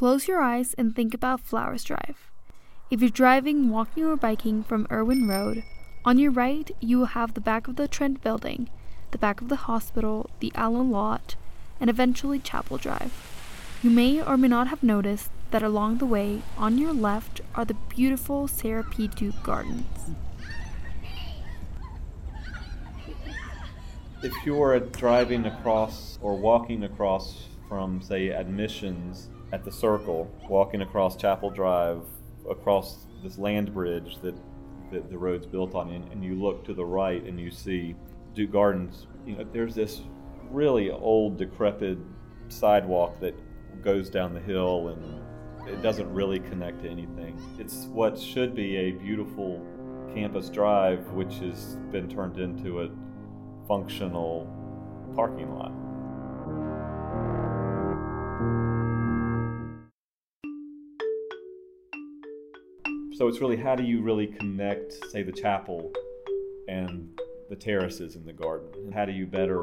Close your eyes and think about Flowers Drive. If you're driving, walking, or biking from Erwin Road, on your right you will have the back of the Trent building, the back of the hospital, the Allen lot, and eventually Chapel Drive. You may or may not have noticed that along the way, on your left, are the beautiful Sarah P. Duke Gardens. If you're driving across or walking across from, say, admissions at the circle, walking across Chapel Drive, across this land bridge that, that the road's built on, and, and you look to the right and you see Duke Gardens, you know, there's this really old, decrepit sidewalk that goes down the hill and it doesn't really connect to anything. It's what should be a beautiful campus drive, which has been turned into a functional parking lot. So it's really how do you really connect, say, the chapel and the terraces in the garden? And How do you better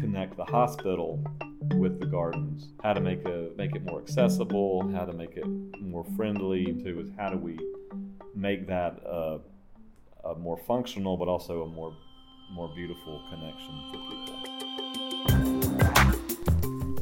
connect the hospital with the gardens? How to make a make it more accessible? How to make it more friendly? To is how do we make that a, a more functional, but also a more more beautiful connection for people?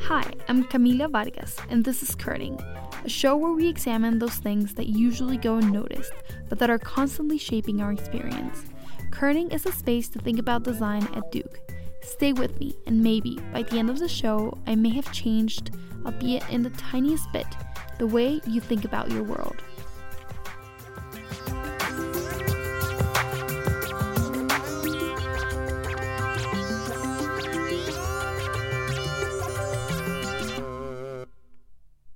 Hi, I'm Camila Vargas, and this is Kerning, a show where we examine those things that usually go unnoticed, but that are constantly shaping our experience. Kerning is a space to think about design at Duke Stay with me, and maybe by the end of the show, I may have changed, albeit in the tiniest bit, the way you think about your world.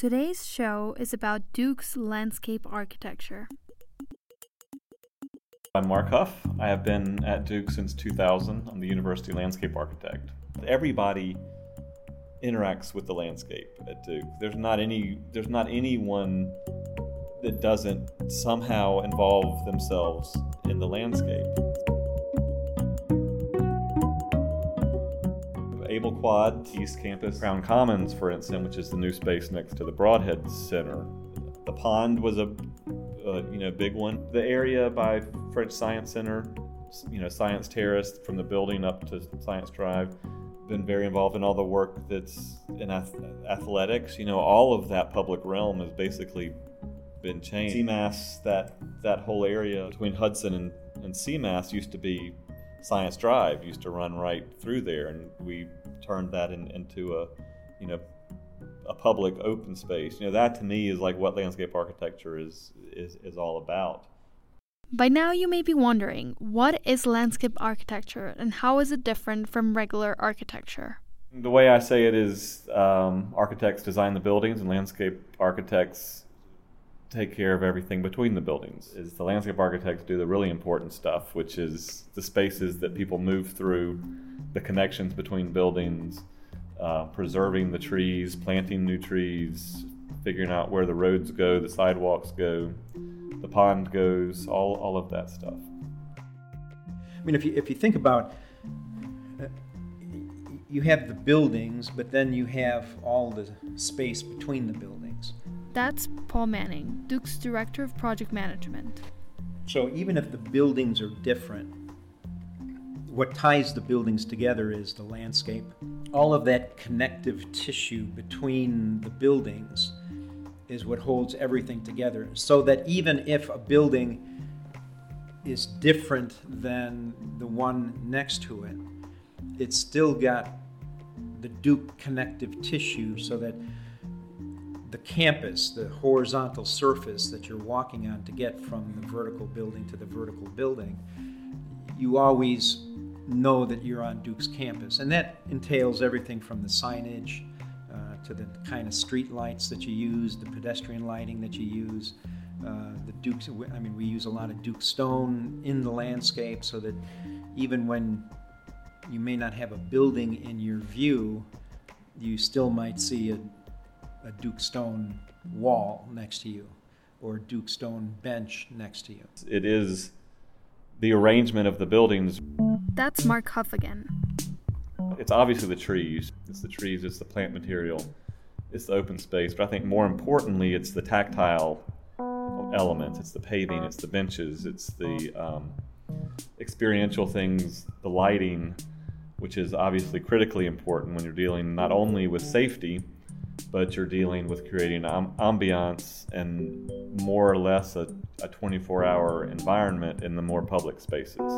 Today's show is about Duke's landscape architecture. I'm Mark Huff. I have been at Duke since 2000. I'm the university landscape architect. Everybody interacts with the landscape at Duke. There's not any there's not anyone that doesn't somehow involve themselves in the landscape. Abel Quad, East Campus, Crown Commons, for instance, which is the new space next to the Brodhead Center. The pond was a uh, you know big one. The area by French Science Center, you know Science Terrace from the building up to Science Drive. Been very involved in all the work that's in ath- athletics. You know, all of that public realm has basically been changed. CIEMAS, that that whole area between Hudson and, and CIEMAS used to be Science Drive, used to run right through there, and we turned that in, into a you know a public open space. You know, that to me is like what landscape architecture is is, is all about. By now, you may be wondering what is landscape architecture and how is it different from regular architecture? The way I say it is um, architects design the buildings and landscape architects take care of everything between the buildings. Is the landscape architects do the really important stuff, which is the spaces that people move through, the connections between buildings, uh, preserving the trees, planting new trees, figuring out where the roads go, the sidewalks go, the pond goes, all, all of that stuff. I mean, if you, if you think about uh, you have the buildings, but then you have all the space between the buildings. That's Paul Manning, Duke's Director of Project Management. So even if the buildings are different, what ties the buildings together is the landscape. All of that connective tissue between the buildings is what holds everything together. So that even if a building is different than the one next to it, it's still got the Duke connective tissue so that the campus, the horizontal surface that you're walking on to get from the vertical building to the vertical building, you always know that you're on Duke's campus. And that entails everything from the signage uh, to the kind of street lights that you use, the pedestrian lighting that you use. Uh, the Duke's, I mean, we use a lot of Duke stone in the landscape so that even when you may not have a building in your view, you still might see a, a Duke stone wall next to you or a Duke stone bench next to you. It is the arrangement of the buildings. That's Mark Huff again. It's obviously the trees. It's the trees, it's the plant material. it's the open space, but I think more importantly, it's the tactile elements. It's the paving, it's the benches, it's the um, experiential things, the lighting, which is obviously critically important when you're dealing not only with safety, but you're dealing with creating ambiance and more or less a, a 24 hour environment in the more public spaces.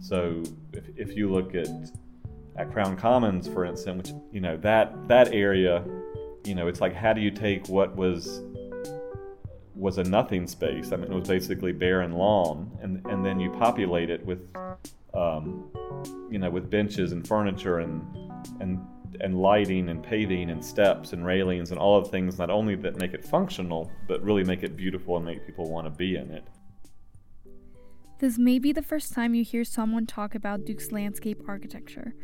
So if, if you look at at Crown Commons, for instance, which you know that that area, you know, it's like how do you take what was was a nothing space? I mean, it was basically barren lawn, and and then you populate it with, um, you know, with benches and furniture and and and lighting and paving and steps and railings and all of the things not only that make it functional, but really make it beautiful and make people want to be in it. This may be the first time you hear someone talk about Duke's landscape architecture,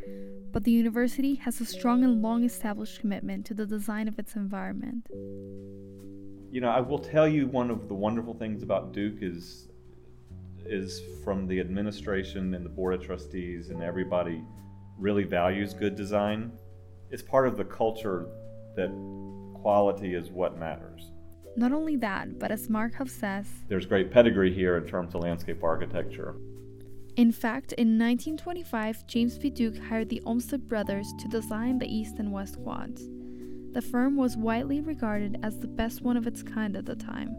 but the university has a strong and long established commitment to the design of its environment. You know, I will tell you one of the wonderful things about Duke is is from the administration and the board of trustees and everybody really values good design. It's part of the culture that quality is what matters. Not only that, but as Mark Huff says, there's great pedigree here in terms of landscape architecture. In fact, in 1925, James B. Duke hired the Olmsted brothers to design the east and west quads. The firm was widely regarded as the best one of its kind at the time.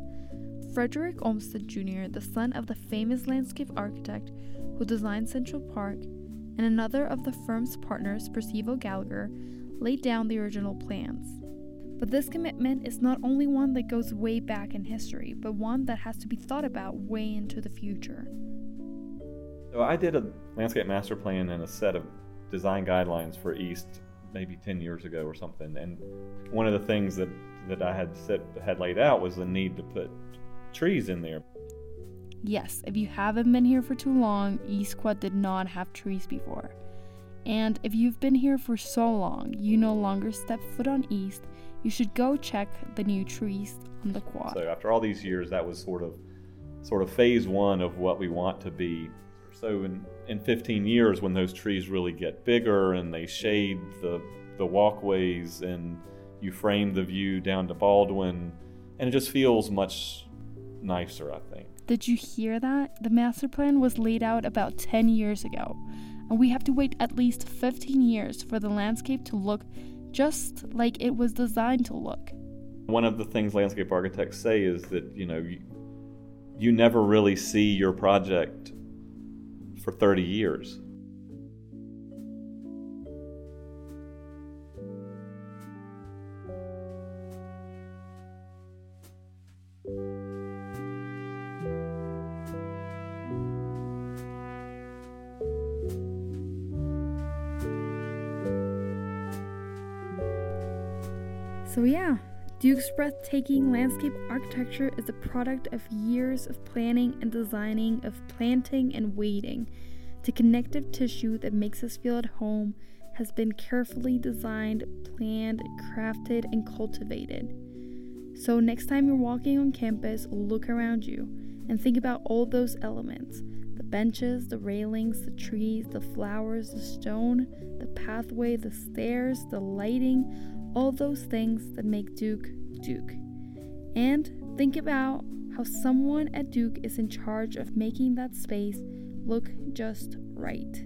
Frederick Olmsted Jr., the son of the famous landscape architect who designed Central Park, and another of the firm's partners, Percival Gallagher, laid down the original plans. But this commitment is not only one that goes way back in history, but one that has to be thought about way into the future. So I did a landscape master plan and a set of design guidelines for East maybe 10 years ago or something. And one of the things that, that I had set, had laid out was the need to put trees in there. Yes, if you haven't been here for too long, East Quad did not have trees before. And if you've been here for so long, you no longer step foot on East you should go check the new trees on the quad. So after all these years, that was sort of sort of phase one of what we want to be. So in, in 15 years, when those trees really get bigger and they shade the the walkways and you frame the view down to Baldwin, and it just feels much nicer, I think. Did you hear that? The master plan was laid out about 10 years ago, and we have to wait at least 15 years for the landscape to look just like it was designed to look. One of the things landscape architects say is that, you know, you, you never really see your project for 30 years. So, yeah, Duke's breathtaking landscape architecture is a product of years of planning and designing, of planting and waiting. The connective tissue that makes us feel at home has been carefully designed, planned, crafted, and cultivated. So, next time you're walking on campus, look around you and think about all those elements the benches, the railings, the trees, the flowers, the stone, the pathway, the stairs, the lighting all those things that make Duke Duke. And think about how someone at Duke is in charge of making that space look just right.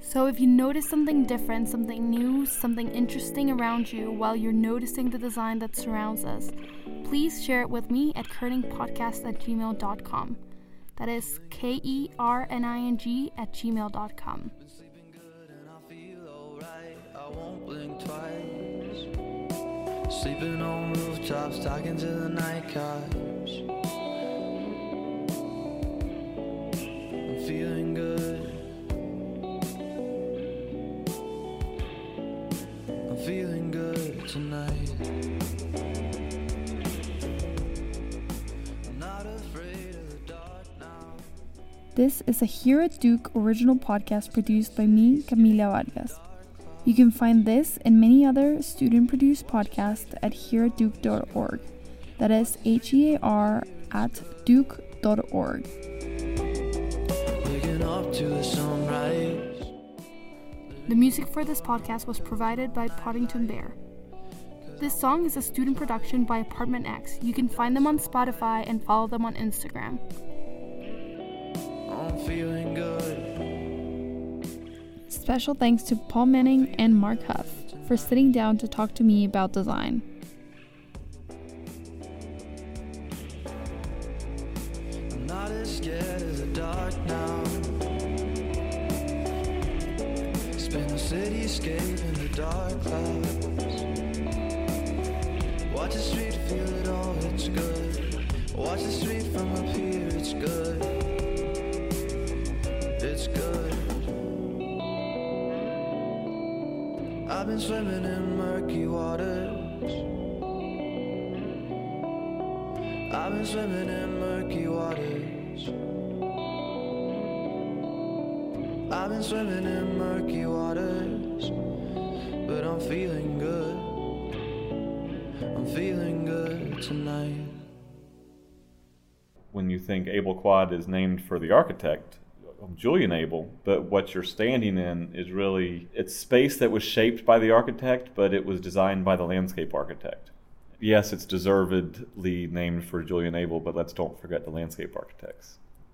So, if you notice something different, something new, something interesting around you while you're noticing the design that surrounds us, please share it with me at kerningpodcast at gmail.com. That is K E R N I N G at gmail.com. Sleeping on rooftops, talking to the night cars. I'm feeling good. I'm feeling good tonight. This is a Here at Duke original podcast produced by me, Camila Vargas. You can find this and many other student produced podcasts at hereatduke.org. That is H E A R at duke.org. living the. The music for this podcast was provided by Poddington Bear. This song is a student production by Apartment X. You can find them on Spotify and follow them on Instagram. Special thanks to Paul Manning and Mark Huff for sitting down to talk to me about design. cityscape in the dark clouds. Watch the street, feel it all, it's good. Watch the street from up here, it's good. I've been swimming in murky waters. I've been swimming in murky waters. I've been swimming in murky waters, but I'm feeling good. I'm feeling good tonight. When you think Abel Quad is named for the architect, um, Julian Abel, but what you're standing in is really it's space that was shaped by the architect, but it was designed by the landscape architect. Yes, it's deservedly named for Julian Abel, but let's don't forget the landscape architects.